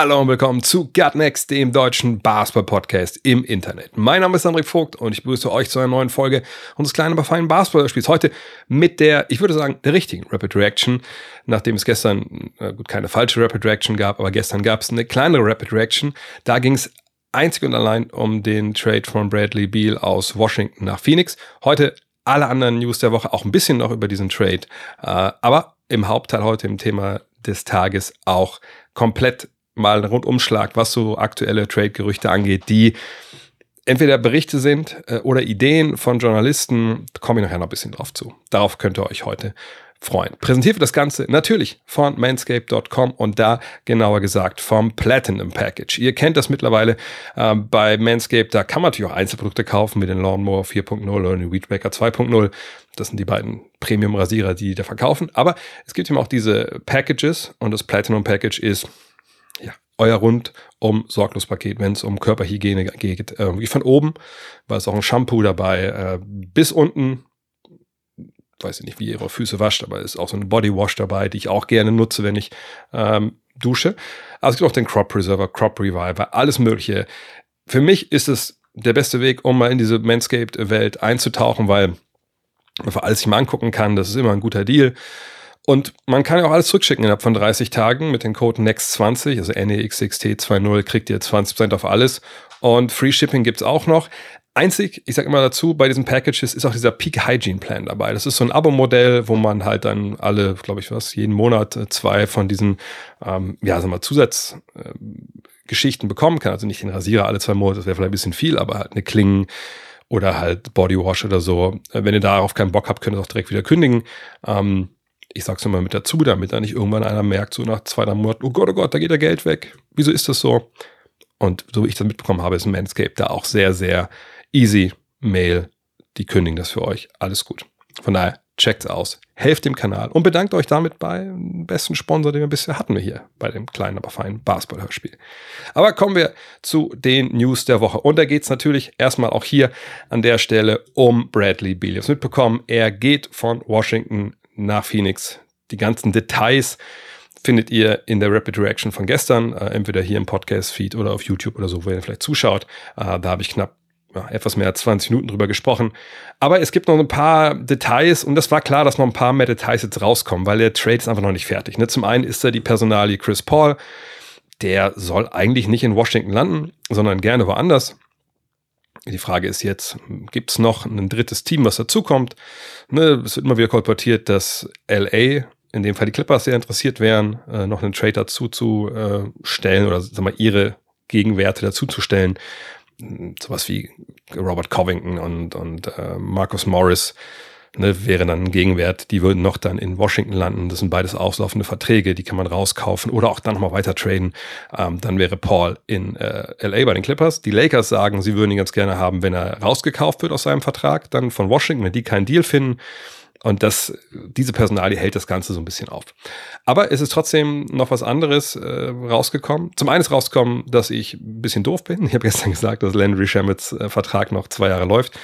Hallo und willkommen zu Gut Next, dem deutschen Basketball-Podcast im Internet. Mein Name ist André Vogt und ich begrüße euch zu einer neuen Folge unseres kleinen, aber feinen Basketball-Spiels. Heute mit der, ich würde sagen, der richtigen Rapid Reaction, nachdem es gestern gut keine falsche Rapid Reaction gab, aber gestern gab es eine kleinere Rapid Reaction. Da ging es einzig und allein um den Trade von Bradley Beal aus Washington nach Phoenix. Heute alle anderen News der Woche, auch ein bisschen noch über diesen Trade, äh, aber im Hauptteil heute im Thema des Tages auch komplett mal einen Rundumschlag, was so aktuelle Trade-Gerüchte angeht, die entweder Berichte sind äh, oder Ideen von Journalisten. Da komme ich nachher noch ein bisschen drauf zu. Darauf könnt ihr euch heute freuen. Präsentiert wird das Ganze natürlich von manscape.com und da genauer gesagt vom Platinum Package. Ihr kennt das mittlerweile äh, bei Manscaped, da kann man natürlich auch Einzelprodukte kaufen mit den Lawnmower 4.0 oder den Weedwacker 2.0. Das sind die beiden Premium-Rasierer, die da verkaufen. Aber es gibt eben auch diese Packages und das Platinum Package ist ja, euer rundum Sorglos-Paket, wenn es um Körperhygiene geht. Äh, wie von oben, weil es auch ein Shampoo dabei, äh, bis unten, weiß ich nicht, wie ihr eure Füße wascht, aber ist auch so ein Bodywash dabei, die ich auch gerne nutze, wenn ich ähm, dusche. Also es gibt auch den Crop Preserver, Crop Reviver, alles mögliche. Für mich ist es der beste Weg, um mal in diese Manscaped-Welt einzutauchen, weil man für alles sich mal angucken kann, das ist immer ein guter Deal. Und man kann ja auch alles zurückschicken innerhalb von 30 Tagen mit dem Code NEXT20, also NEXXT20 kriegt ihr 20% auf alles. Und Free Shipping gibt's auch noch. Einzig, ich sage immer dazu, bei diesen Packages ist auch dieser Peak Hygiene Plan dabei. Das ist so ein Abo-Modell, wo man halt dann alle, glaube ich, was, jeden Monat zwei von diesen, ähm, ja, sagen wir mal, Zusatzgeschichten äh, bekommen kann. Also nicht den Rasierer alle zwei Monate, das wäre vielleicht ein bisschen viel, aber halt eine Klingen oder halt Bodywash oder so. Äh, Wenn ihr darauf keinen Bock habt, könnt ihr auch direkt wieder kündigen. Ähm, ich sag's immer mit dazu, damit da nicht irgendwann einer merkt, so nach zwei, drei Monaten, oh Gott, oh Gott, da geht der Geld weg. Wieso ist das so? Und so wie ich das mitbekommen habe, ist Manscaped da auch sehr, sehr easy Mail. Die kündigen das für euch. Alles gut. Von daher, checkt's aus. Helft dem Kanal und bedankt euch damit bei dem besten Sponsor, den wir bisher hatten wir hier bei dem kleinen, aber feinen Basketball-Hörspiel. Aber kommen wir zu den News der Woche. Und da geht's natürlich erstmal auch hier an der Stelle um Bradley Beal. Ihr mitbekommen, er geht von Washington nach Phoenix. Die ganzen Details findet ihr in der Rapid Reaction von gestern, äh, entweder hier im Podcast-Feed oder auf YouTube oder so, wo ihr vielleicht zuschaut. Äh, da habe ich knapp ja, etwas mehr als 20 Minuten drüber gesprochen. Aber es gibt noch ein paar Details und das war klar, dass noch ein paar mehr Details jetzt rauskommen, weil der Trade ist einfach noch nicht fertig. Ne? Zum einen ist da die Personalie Chris Paul. Der soll eigentlich nicht in Washington landen, sondern gerne woanders. Die Frage ist jetzt, gibt es noch ein drittes Team, was dazukommt? Ne, es wird immer wieder kolportiert, dass LA, in dem Fall die Clippers, sehr interessiert wären, äh, noch einen Trade dazu zu äh, oder sag mal, ihre Gegenwerte dazuzustellen. Sowas wie Robert Covington und, und äh, Marcus Morris ne, wäre dann ein Gegenwert. Die würden noch dann in Washington landen. Das sind beides auslaufende Verträge, die kann man rauskaufen oder auch dann nochmal weiter traden. Ähm, dann wäre Paul in äh, LA bei den Clippers. Die Lakers sagen, sie würden ihn ganz gerne haben, wenn er rausgekauft wird aus seinem Vertrag, dann von Washington, wenn die keinen Deal finden. Und das, diese Personalie hält das Ganze so ein bisschen auf. Aber es ist trotzdem noch was anderes äh, rausgekommen. Zum einen ist rausgekommen, dass ich ein bisschen doof bin. Ich habe gestern gesagt, dass Landry Shamits äh, Vertrag noch zwei Jahre läuft.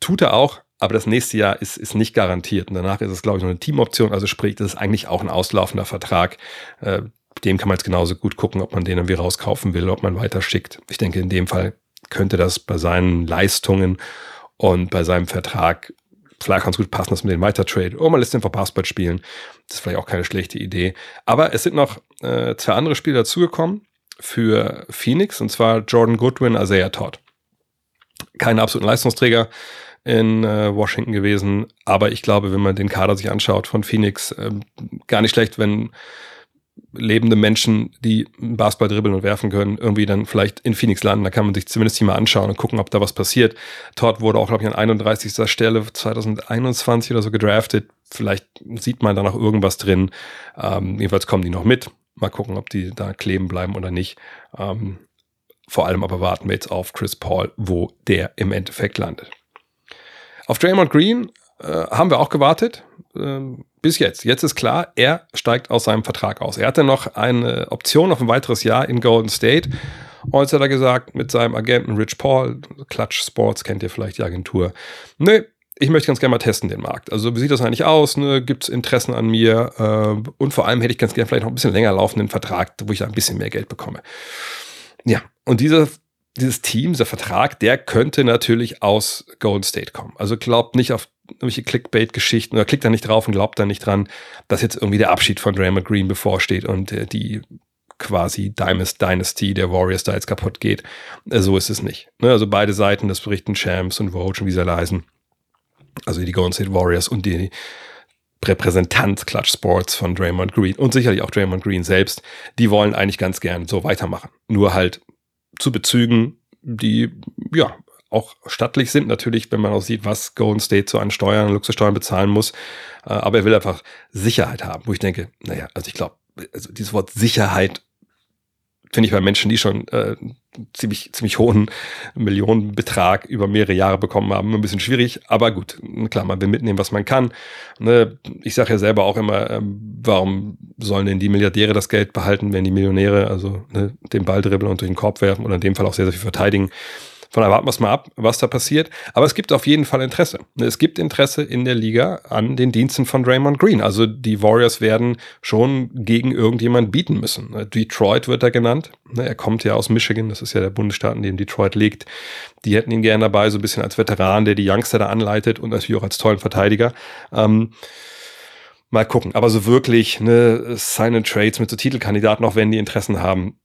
Tut er auch, aber das nächste Jahr ist, ist nicht garantiert. Und danach ist es, glaube ich, noch eine Teamoption. Also sprich, das ist eigentlich auch ein auslaufender Vertrag. Äh, dem kann man jetzt genauso gut gucken, ob man den irgendwie rauskaufen will, ob man weiter schickt. Ich denke, in dem Fall könnte das bei seinen Leistungen und bei seinem Vertrag vielleicht ganz gut passen, dass man den weiter trade. Oh, man lässt den vor Basketball spielen. Das ist vielleicht auch keine schlechte Idee. Aber es sind noch äh, zwei andere Spieler dazugekommen für Phoenix, und zwar Jordan Goodwin, Isaiah Todd. Keine absoluten Leistungsträger in äh, Washington gewesen, aber ich glaube, wenn man den Kader sich anschaut von Phoenix, äh, gar nicht schlecht, wenn lebende Menschen, die Basketball dribbeln und werfen können, irgendwie dann vielleicht in Phoenix landen. Da kann man sich zumindest hier mal anschauen und gucken, ob da was passiert. Todd wurde auch, glaube ich, an 31. Stelle 2021 oder so gedraftet. Vielleicht sieht man da noch irgendwas drin. Ähm, jedenfalls kommen die noch mit. Mal gucken, ob die da kleben bleiben oder nicht. Ähm, Vor allem aber warten wir jetzt auf Chris Paul, wo der im Endeffekt landet. Auf Draymond Green äh, haben wir auch gewartet. Ähm, bis jetzt. Jetzt ist klar, er steigt aus seinem Vertrag aus. Er hatte noch eine Option auf ein weiteres Jahr in Golden State. Und jetzt hat er gesagt, mit seinem Agenten Rich Paul, Clutch Sports kennt ihr vielleicht die Agentur. Nö, ich möchte ganz gerne mal testen den Markt. Also wie sieht das eigentlich aus? Ne? Gibt es Interessen an mir? Äh, und vor allem hätte ich ganz gerne vielleicht noch ein bisschen länger laufenden Vertrag, wo ich ein bisschen mehr Geld bekomme. Ja, und dieser dieses Team, dieser Vertrag, der könnte natürlich aus Golden State kommen. Also glaubt nicht auf irgendwelche Clickbait-Geschichten oder klickt da nicht drauf und glaubt da nicht dran, dass jetzt irgendwie der Abschied von Draymond Green bevorsteht und äh, die quasi Dynasty der Warriors da jetzt kaputt geht. Äh, so ist es nicht. Ne? Also beide Seiten, das berichten Champs und Vogue und wie sie alle. Also die Golden State Warriors und die Repräsentant Clutch Sports von Draymond Green und sicherlich auch Draymond Green selbst, die wollen eigentlich ganz gern so weitermachen. Nur halt zu Bezügen, die ja auch stattlich sind, natürlich, wenn man auch sieht, was Golden State so an Steuern, Luxussteuern bezahlen muss. Äh, aber er will einfach Sicherheit haben, wo ich denke, naja, also ich glaube, also dieses Wort Sicherheit finde ich bei Menschen, die schon äh, ziemlich, ziemlich hohen Millionenbetrag über mehrere Jahre bekommen haben, ein bisschen schwierig. Aber gut, klar, man will mitnehmen, was man kann. Ne? Ich sage ja selber auch immer, ähm, warum sollen denn die Milliardäre das Geld behalten, wenn die Millionäre also ne, den Ball dribbeln und durch den Korb werfen oder in dem Fall auch sehr, sehr viel verteidigen. Von daher warten wir es mal ab, was da passiert. Aber es gibt auf jeden Fall Interesse. Es gibt Interesse in der Liga an den Diensten von Draymond Green. Also die Warriors werden schon gegen irgendjemand bieten müssen. Detroit wird da genannt. Er kommt ja aus Michigan, das ist ja der Bundesstaat, in dem Detroit liegt. Die hätten ihn gerne dabei, so ein bisschen als Veteran, der die Youngster da anleitet und natürlich auch als tollen Verteidiger. Ähm, mal gucken. Aber so wirklich ne, Sign and Trades mit so Titelkandidaten, auch wenn die Interessen haben,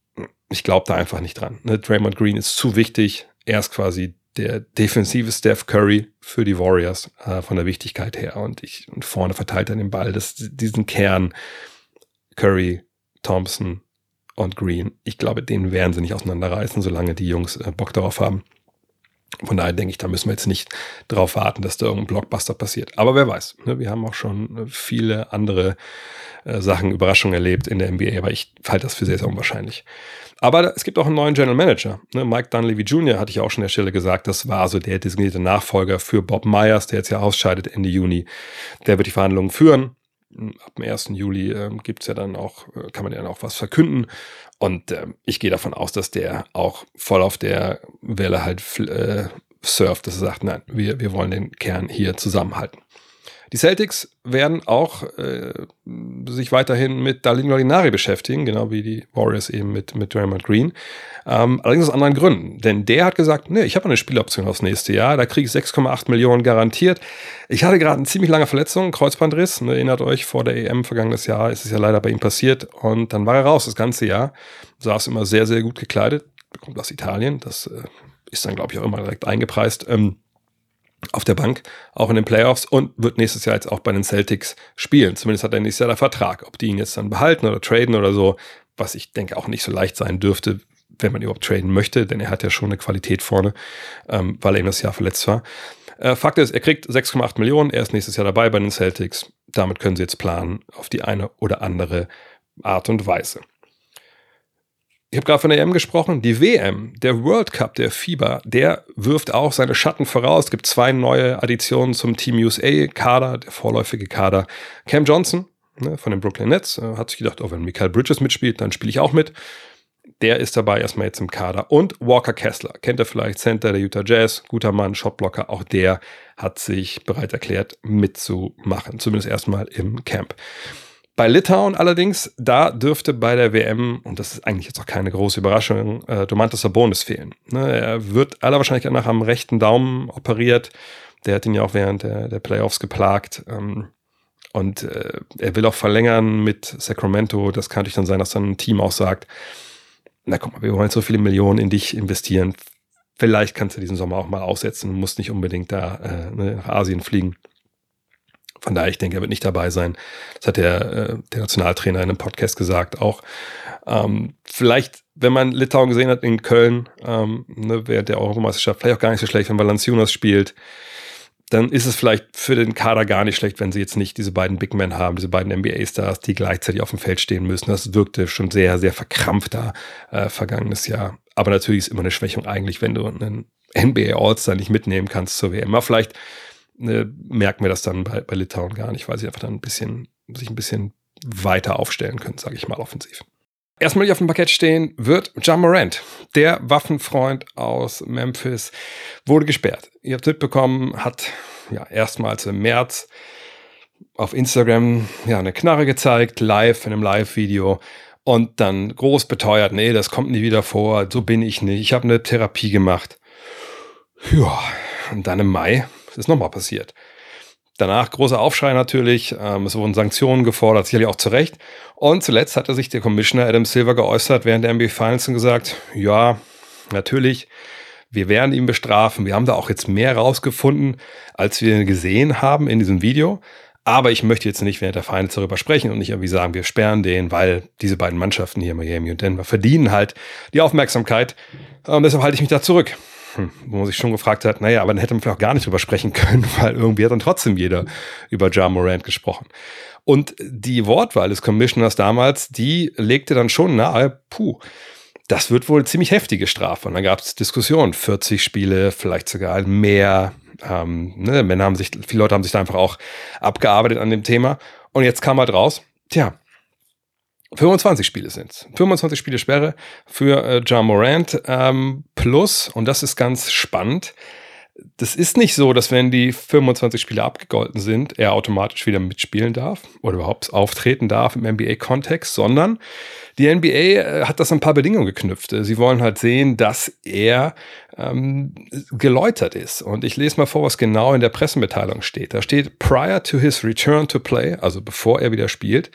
ich glaube da einfach nicht dran. Ne, Draymond Green ist zu wichtig er ist quasi der defensive Steph Curry für die Warriors äh, von der Wichtigkeit her. Und ich und vorne verteilt er den Ball. Das, diesen Kern Curry, Thompson und Green. Ich glaube, den werden sie nicht auseinanderreißen, solange die Jungs äh, Bock darauf haben. Von daher denke ich, da müssen wir jetzt nicht darauf warten, dass da irgendein Blockbuster passiert. Aber wer weiß, ne, wir haben auch schon äh, viele andere äh, Sachen, Überraschungen erlebt in der NBA, aber ich halte das für sehr, sehr unwahrscheinlich. Aber es gibt auch einen neuen General Manager. Ne? Mike Dunleavy Jr. hatte ich auch schon an der Stelle gesagt, das war so der designierte Nachfolger für Bob Myers, der jetzt ja ausscheidet Ende Juni. Der wird die Verhandlungen führen. Ab dem 1. Juli äh, gibt's ja dann auch, äh, kann man ja dann auch was verkünden. Und äh, ich gehe davon aus, dass der auch voll auf der Welle halt äh, surft, dass er sagt, nein, wir, wir wollen den Kern hier zusammenhalten. Die Celtics werden auch äh, sich weiterhin mit Darlene Gallinari beschäftigen, genau wie die Warriors eben mit, mit Draymond Green. Ähm, allerdings aus anderen Gründen. Denn der hat gesagt, nee, ich habe eine Spieloption aufs nächste Jahr, da kriege ich 6,8 Millionen garantiert. Ich hatte gerade eine ziemlich lange Verletzung, Kreuzbandriss. Ne, erinnert euch, vor der EM vergangenes Jahr ist es ja leider bei ihm passiert. Und dann war er raus das ganze Jahr. Saß immer sehr, sehr gut gekleidet. Kommt aus Italien. Das äh, ist dann, glaube ich, auch immer direkt eingepreist. Ähm, auf der Bank, auch in den Playoffs und wird nächstes Jahr jetzt auch bei den Celtics spielen. Zumindest hat er nächstes Jahr der Vertrag. Ob die ihn jetzt dann behalten oder traden oder so, was ich denke auch nicht so leicht sein dürfte, wenn man überhaupt traden möchte, denn er hat ja schon eine Qualität vorne, ähm, weil er eben das Jahr verletzt war. Äh, Fakt ist, er kriegt 6,8 Millionen, er ist nächstes Jahr dabei bei den Celtics. Damit können sie jetzt planen auf die eine oder andere Art und Weise ich habe gerade von der EM gesprochen, die WM, der World Cup, der FIBA, der wirft auch seine Schatten voraus. Es gibt zwei neue Additionen zum Team USA-Kader, der vorläufige Kader. Cam Johnson ne, von den Brooklyn Nets äh, hat sich gedacht, oh, wenn Michael Bridges mitspielt, dann spiele ich auch mit. Der ist dabei erstmal jetzt im Kader. Und Walker Kessler, kennt er vielleicht, Center der Utah Jazz, guter Mann, Shotblocker, auch der hat sich bereit erklärt, mitzumachen, zumindest erstmal im Camp. Bei Litauen allerdings, da dürfte bei der WM, und das ist eigentlich jetzt auch keine große Überraschung, äh, Domantas Sabonis fehlen. Ne, er wird aller Wahrscheinlichkeit nach am rechten Daumen operiert. Der hat ihn ja auch während der, der Playoffs geplagt. Ähm, und äh, er will auch verlängern mit Sacramento. Das kann natürlich dann sein, dass dann ein Team auch sagt, na guck mal, wir wollen so viele Millionen in dich investieren. Vielleicht kannst du diesen Sommer auch mal aussetzen, musst nicht unbedingt da äh, ne, nach Asien fliegen. Von daher, ich denke, er wird nicht dabei sein. Das hat der, äh, der Nationaltrainer in einem Podcast gesagt auch. Ähm, vielleicht, wenn man Litauen gesehen hat in Köln, ähm, ne, während der Europameisterschaft, vielleicht auch gar nicht so schlecht, wenn Valanciunas spielt. dann ist es vielleicht für den Kader gar nicht schlecht, wenn sie jetzt nicht diese beiden Big Men haben, diese beiden NBA-Stars, die gleichzeitig auf dem Feld stehen müssen. Das wirkte schon sehr, sehr verkrampft da äh, vergangenes Jahr. Aber natürlich ist immer eine Schwächung eigentlich, wenn du einen NBA All-Star nicht mitnehmen kannst zur WM. Aber vielleicht äh, merken wir das dann bei, bei Litauen gar nicht, weil sie einfach dann ein bisschen, sich ein bisschen weiter aufstellen können, sage ich mal offensiv. Erstmal die auf dem Parkett stehen wird John Morant, der Waffenfreund aus Memphis, wurde gesperrt. Ihr habt mitbekommen, hat ja erstmals im März auf Instagram ja eine Knarre gezeigt, live in einem Live-Video und dann groß beteuert, nee, das kommt nie wieder vor, so bin ich nicht, ich habe eine Therapie gemacht. Ja, und dann im Mai ist es nochmal passiert. Danach großer Aufschrei natürlich. Ähm, es wurden Sanktionen gefordert, sicherlich auch zu Recht. Und zuletzt hatte sich der Commissioner Adam Silver geäußert während der NBA Finals und gesagt, ja, natürlich, wir werden ihn bestrafen. Wir haben da auch jetzt mehr rausgefunden, als wir gesehen haben in diesem Video. Aber ich möchte jetzt nicht während der Finals darüber sprechen und nicht irgendwie sagen, wir sperren den, weil diese beiden Mannschaften hier, Miami und Denver, verdienen halt die Aufmerksamkeit. Und deshalb halte ich mich da zurück hm, wo man sich schon gefragt hat, naja, aber dann hätte man vielleicht auch gar nicht drüber sprechen können, weil irgendwie hat dann trotzdem jeder über Ja Morant gesprochen. Und die Wortwahl des Commissioners damals, die legte dann schon nahe, puh, das wird wohl ziemlich heftige Strafe. Und dann gab es Diskussionen, 40 Spiele, vielleicht sogar mehr. Ähm, ne, Männer haben sich, viele Leute haben sich da einfach auch abgearbeitet an dem Thema. Und jetzt kam halt raus, tja, 25 Spiele sind 25 Spiele Sperre für äh, John Morant ähm, plus, und das ist ganz spannend, das ist nicht so, dass wenn die 25 Spiele abgegolten sind, er automatisch wieder mitspielen darf oder überhaupt auftreten darf im NBA-Kontext, sondern die NBA äh, hat das ein paar Bedingungen geknüpft. Sie wollen halt sehen, dass er ähm, geläutert ist. Und ich lese mal vor, was genau in der Pressemitteilung steht. Da steht, prior to his return to play, also bevor er wieder spielt,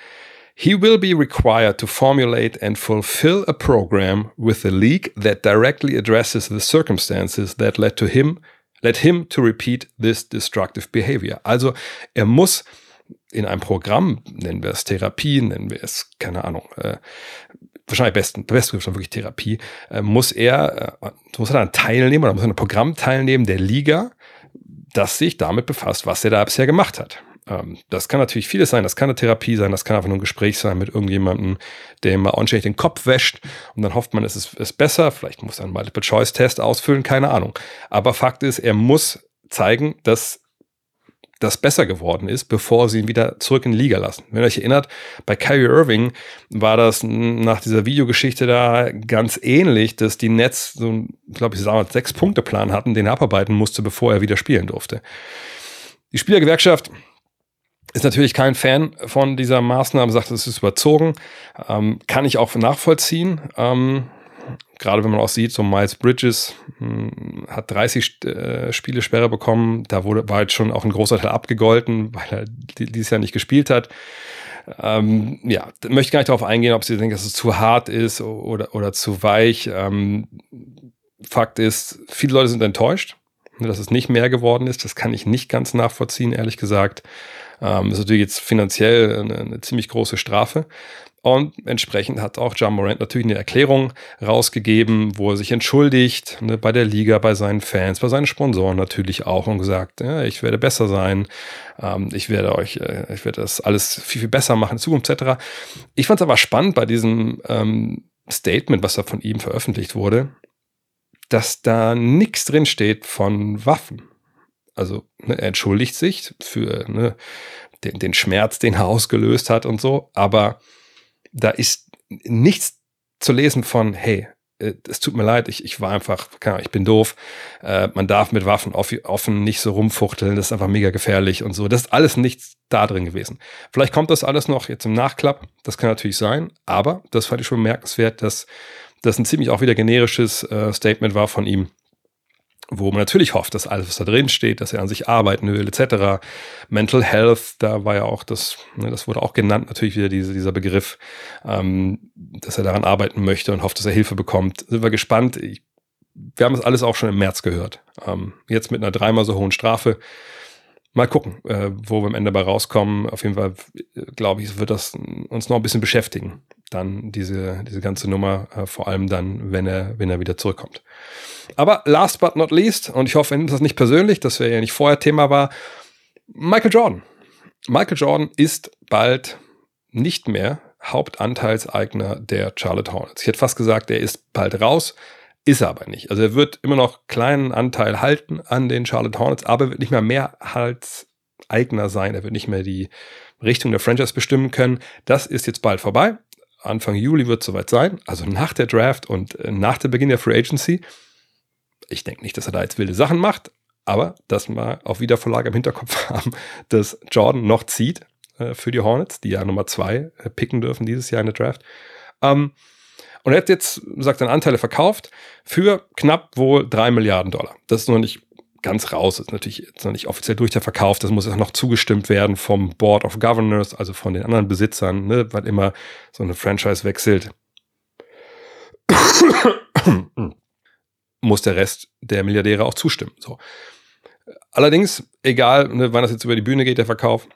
He will be required to formulate and fulfill a program with the league that directly addresses the circumstances that led to him, led him to repeat this destructive behavior. Also er muss in einem Programm, nennen wir es Therapie, nennen wir es, keine Ahnung, äh, wahrscheinlich besten, beste schon wirklich Therapie, äh, muss er, äh, muss er dann teilnehmen oder muss er an einem Programm teilnehmen der Liga, das sich damit befasst, was er da bisher gemacht hat. Ähm, das kann natürlich vieles sein. Das kann eine Therapie sein, das kann einfach nur ein Gespräch sein mit irgendjemandem, der mal anständig den Kopf wäscht und dann hofft man, es ist, ist besser. Vielleicht muss er einen Multiple-Choice-Test ausfüllen, keine Ahnung. Aber Fakt ist, er muss zeigen, dass das besser geworden ist, bevor sie ihn wieder zurück in die Liga lassen. Wenn ihr euch erinnert, bei Kyrie Irving war das nach dieser Videogeschichte da ganz ähnlich, dass die Nets so, glaube ich, damals sechs Punkte Plan hatten, den er abarbeiten musste, bevor er wieder spielen durfte. Die Spielergewerkschaft ist natürlich kein Fan von dieser Maßnahme, sagt, es ist überzogen. Ähm, kann ich auch nachvollziehen. Ähm, gerade wenn man auch sieht, so Miles Bridges mh, hm, hat 30 äh, Spiele Sperre bekommen. Da wurde, war jetzt schon auch ein großer Teil abgegolten, weil er dieses Jahr nicht gespielt hat. Ähm, ja, möchte gar nicht darauf eingehen, ob sie denken, dass es zu hart ist oder, oder zu weich. Ähm, Fakt ist, viele Leute sind enttäuscht, dass es nicht mehr geworden ist. Das kann ich nicht ganz nachvollziehen, ehrlich gesagt. Ähm, ist natürlich jetzt finanziell eine, eine ziemlich große Strafe. Und entsprechend hat auch John Morant natürlich eine Erklärung rausgegeben, wo er sich entschuldigt, ne, bei der Liga, bei seinen Fans, bei seinen Sponsoren natürlich auch und gesagt, ja, ich werde besser sein, ähm, ich werde euch, äh, ich werde das alles viel, viel besser machen in Zukunft etc. Ich fand es aber spannend bei diesem ähm, Statement, was da von ihm veröffentlicht wurde, dass da nichts drin steht von Waffen. Also ne, er entschuldigt sich für ne, den, den Schmerz, den er ausgelöst hat und so, aber da ist nichts zu lesen von, hey, äh, es tut mir leid, ich, ich war einfach, ich bin doof. Äh, man darf mit Waffen offen nicht so rumfuchteln, das ist einfach mega gefährlich und so. Das ist alles nichts da drin gewesen. Vielleicht kommt das alles noch jetzt im Nachklapp, das kann natürlich sein, aber das fand ich schon bemerkenswert, dass das ein ziemlich auch wieder generisches äh, Statement war von ihm wo man natürlich hofft, dass alles, was da drin steht, dass er an sich arbeiten will, etc. Mental Health, da war ja auch das, ne, das wurde auch genannt, natürlich wieder diese, dieser Begriff, ähm, dass er daran arbeiten möchte und hofft, dass er Hilfe bekommt. Sind wir gespannt. Ich, wir haben das alles auch schon im März gehört. Ähm, jetzt mit einer dreimal so hohen Strafe. Mal gucken, äh, wo wir am Ende bei rauskommen. Auf jeden Fall, äh, glaube ich, wird das uns noch ein bisschen beschäftigen. Dann diese, diese ganze Nummer, äh, vor allem dann, wenn er, wenn er wieder zurückkommt. Aber last but not least, und ich hoffe, wenn das nicht persönlich, das wäre ja nicht vorher Thema war, Michael Jordan. Michael Jordan ist bald nicht mehr Hauptanteilseigner der Charlotte Hornets. Ich hätte fast gesagt, er ist bald raus. Ist er aber nicht. Also er wird immer noch kleinen Anteil halten an den Charlotte Hornets, aber wird nicht mehr Mehrheitseigner sein. Er wird nicht mehr die Richtung der Franchise bestimmen können. Das ist jetzt bald vorbei. Anfang Juli wird es soweit sein, also nach der Draft und äh, nach dem Beginn der Free Agency. Ich denke nicht, dass er da jetzt wilde Sachen macht, aber dass wir auf Wiedervorlage im Hinterkopf haben, dass Jordan noch zieht äh, für die Hornets, die ja Nummer zwei äh, picken dürfen dieses Jahr in der Draft. Ähm, und er hat jetzt, sagt er, Anteile verkauft für knapp wohl drei Milliarden Dollar. Das ist noch nicht ganz raus, das ist natürlich jetzt noch nicht offiziell durch der Verkauf, das muss auch noch zugestimmt werden vom Board of Governors, also von den anderen Besitzern, ne, weil immer so eine Franchise wechselt. muss der Rest der Milliardäre auch zustimmen. So. Allerdings, egal, ne, wann das jetzt über die Bühne geht, der Verkauf,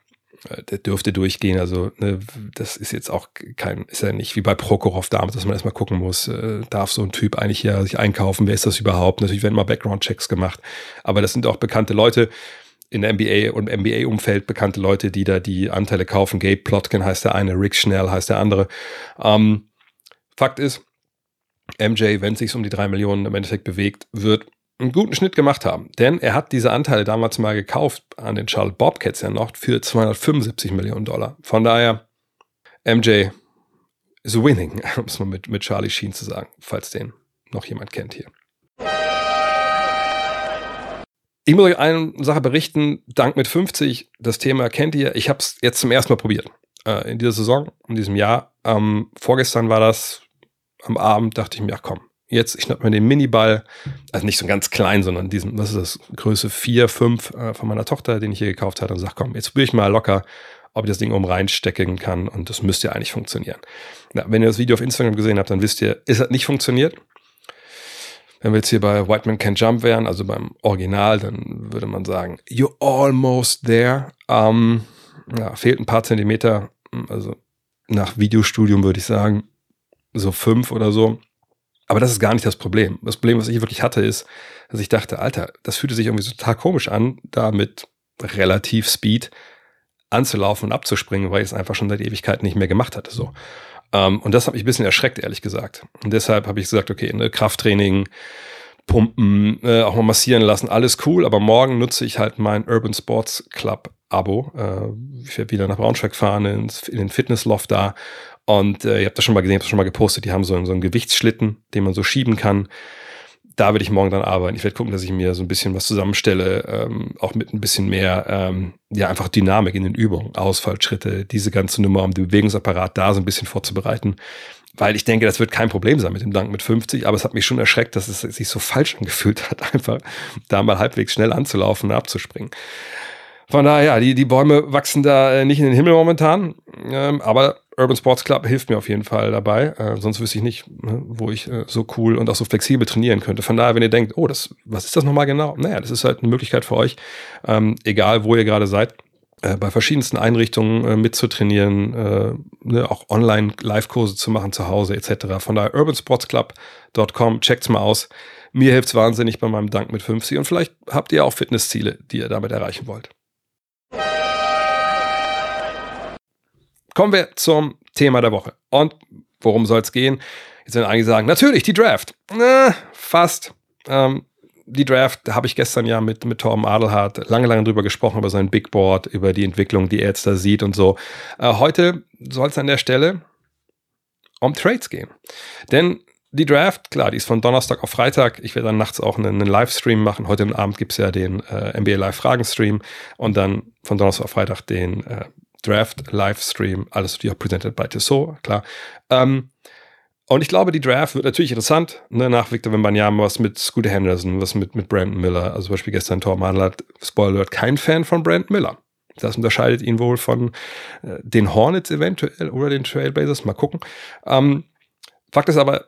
der dürfte durchgehen. Also ne, das ist jetzt auch kein, ist ja nicht wie bei Prokhorov damals, dass man erstmal gucken muss, äh, darf so ein Typ eigentlich hier sich einkaufen, wer ist das überhaupt? Natürlich werden mal Background-Checks gemacht, aber das sind auch bekannte Leute in der NBA und NBA-Umfeld, bekannte Leute, die da die Anteile kaufen. Gabe Plotkin heißt der eine, Rick Schnell heißt der andere. Ähm, Fakt ist, MJ, wenn es sich um die drei Millionen im Endeffekt bewegt, wird einen guten Schnitt gemacht haben. Denn er hat diese Anteile damals mal gekauft an den Charlotte Bobcats ja noch für 275 Millionen Dollar. Von daher, MJ is winning, um es mal mit, mit Charlie Sheen zu sagen, falls den noch jemand kennt hier. Ich muss euch eine Sache berichten. Dank mit 50, das Thema kennt ihr. Ich habe es jetzt zum ersten Mal probiert. Äh, in dieser Saison, in diesem Jahr. Ähm, vorgestern war das am Abend, dachte ich mir, ach komm, jetzt, ich schnapp mir den Miniball, also nicht so ganz klein, sondern diesen, was ist das, Größe 4, 5 äh, von meiner Tochter, den ich hier gekauft hatte und sag, komm, jetzt probiere ich mal locker, ob ich das Ding oben reinstecken kann und das müsste ja eigentlich funktionieren. Na, wenn ihr das Video auf Instagram gesehen habt, dann wisst ihr, es hat nicht funktioniert. Wenn wir jetzt hier bei White Man Can't Jump wären, also beim Original, dann würde man sagen, you're almost there. Ähm, ja, fehlt ein paar Zentimeter, also nach Videostudium würde ich sagen, so fünf oder so. Aber das ist gar nicht das Problem. Das Problem, was ich wirklich hatte, ist, dass ich dachte, Alter, das fühlte sich irgendwie total komisch an, da mit relativ Speed anzulaufen und abzuspringen, weil ich es einfach schon seit Ewigkeiten nicht mehr gemacht hatte. So. Ähm, und das hat mich ein bisschen erschreckt, ehrlich gesagt. Und deshalb habe ich gesagt, okay, ne, Krafttraining, Pumpen, äh, auch mal massieren lassen, alles cool, aber morgen nutze ich halt mein Urban Sports Club Abo. Äh, ich werde wieder nach Braunschweig fahren, ins, in den Fitnessloft da und äh, ihr habt das schon mal gesehen, ich habe das schon mal gepostet, die haben so, so einen Gewichtsschlitten, den man so schieben kann. Da werde ich morgen dann arbeiten. Ich werde gucken, dass ich mir so ein bisschen was zusammenstelle, ähm, auch mit ein bisschen mehr, ähm, ja, einfach Dynamik in den Übungen, Ausfallschritte, diese ganze Nummer, um den Bewegungsapparat da so ein bisschen vorzubereiten. Weil ich denke, das wird kein Problem sein mit dem Dank mit 50, aber es hat mich schon erschreckt, dass es sich so falsch angefühlt hat, einfach da mal halbwegs schnell anzulaufen und abzuspringen. Von daher, ja, die, die Bäume wachsen da äh, nicht in den Himmel momentan, ähm, aber Urban Sports Club hilft mir auf jeden Fall dabei. Äh, sonst wüsste ich nicht, ne, wo ich äh, so cool und auch so flexibel trainieren könnte. Von daher, wenn ihr denkt, oh, das, was ist das nochmal genau? Naja, das ist halt eine Möglichkeit für euch, ähm, egal wo ihr gerade seid, äh, bei verschiedensten Einrichtungen äh, mitzutrainieren, äh, ne, auch online Live-Kurse zu machen zu Hause etc. Von daher urbansportsclub.com, checkt's mal aus. Mir hilft's wahnsinnig bei meinem Dank mit 50 und vielleicht habt ihr auch Fitnessziele, die ihr damit erreichen wollt. Kommen wir zum Thema der Woche. Und worum soll es gehen? Jetzt werden einige sagen, natürlich die Draft. Na, fast. Ähm, die Draft habe ich gestern ja mit, mit Torben Adelhardt lange, lange drüber gesprochen, über sein Big Board, über die Entwicklung, die er jetzt da sieht und so. Äh, heute soll es an der Stelle um Trades gehen. Denn die Draft, klar, die ist von Donnerstag auf Freitag. Ich werde dann nachts auch einen, einen Livestream machen. Heute Abend gibt es ja den äh, NBA Live Fragen-Stream und dann von Donnerstag auf Freitag den äh, Draft Livestream, alles natürlich auch presented by Tissot, klar. Ähm, und ich glaube, die Draft wird natürlich interessant. Ne? Nach Victor Wembanyama, was mit Scooter Henderson, was mit, mit Brandon Miller. Also zum Beispiel gestern Tom hat, Spoiler Alert, kein Fan von Brandon Miller. Das unterscheidet ihn wohl von äh, den Hornets eventuell oder den Trailblazers. Mal gucken. Ähm, Fakt ist aber,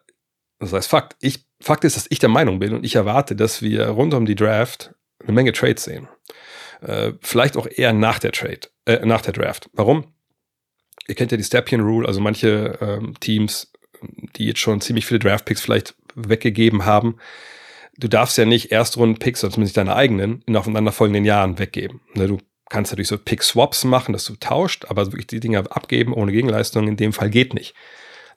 das heißt Fakt, ich, Fakt ist, dass ich der Meinung bin und ich erwarte, dass wir rund um die Draft eine Menge Trades sehen. Äh, vielleicht auch eher nach der Trade, äh, nach der Draft. Warum? Ihr kennt ja die Stepien Rule, also manche ähm, Teams, die jetzt schon ziemlich viele Draft-Picks vielleicht weggegeben haben. Du darfst ja nicht Erstrunden-Picks, oder zumindest deine eigenen, in aufeinanderfolgenden Jahren weggeben. Ne, du kannst natürlich so Pick-Swaps machen, dass du tauscht, aber wirklich die Dinger abgeben ohne Gegenleistung in dem Fall geht nicht.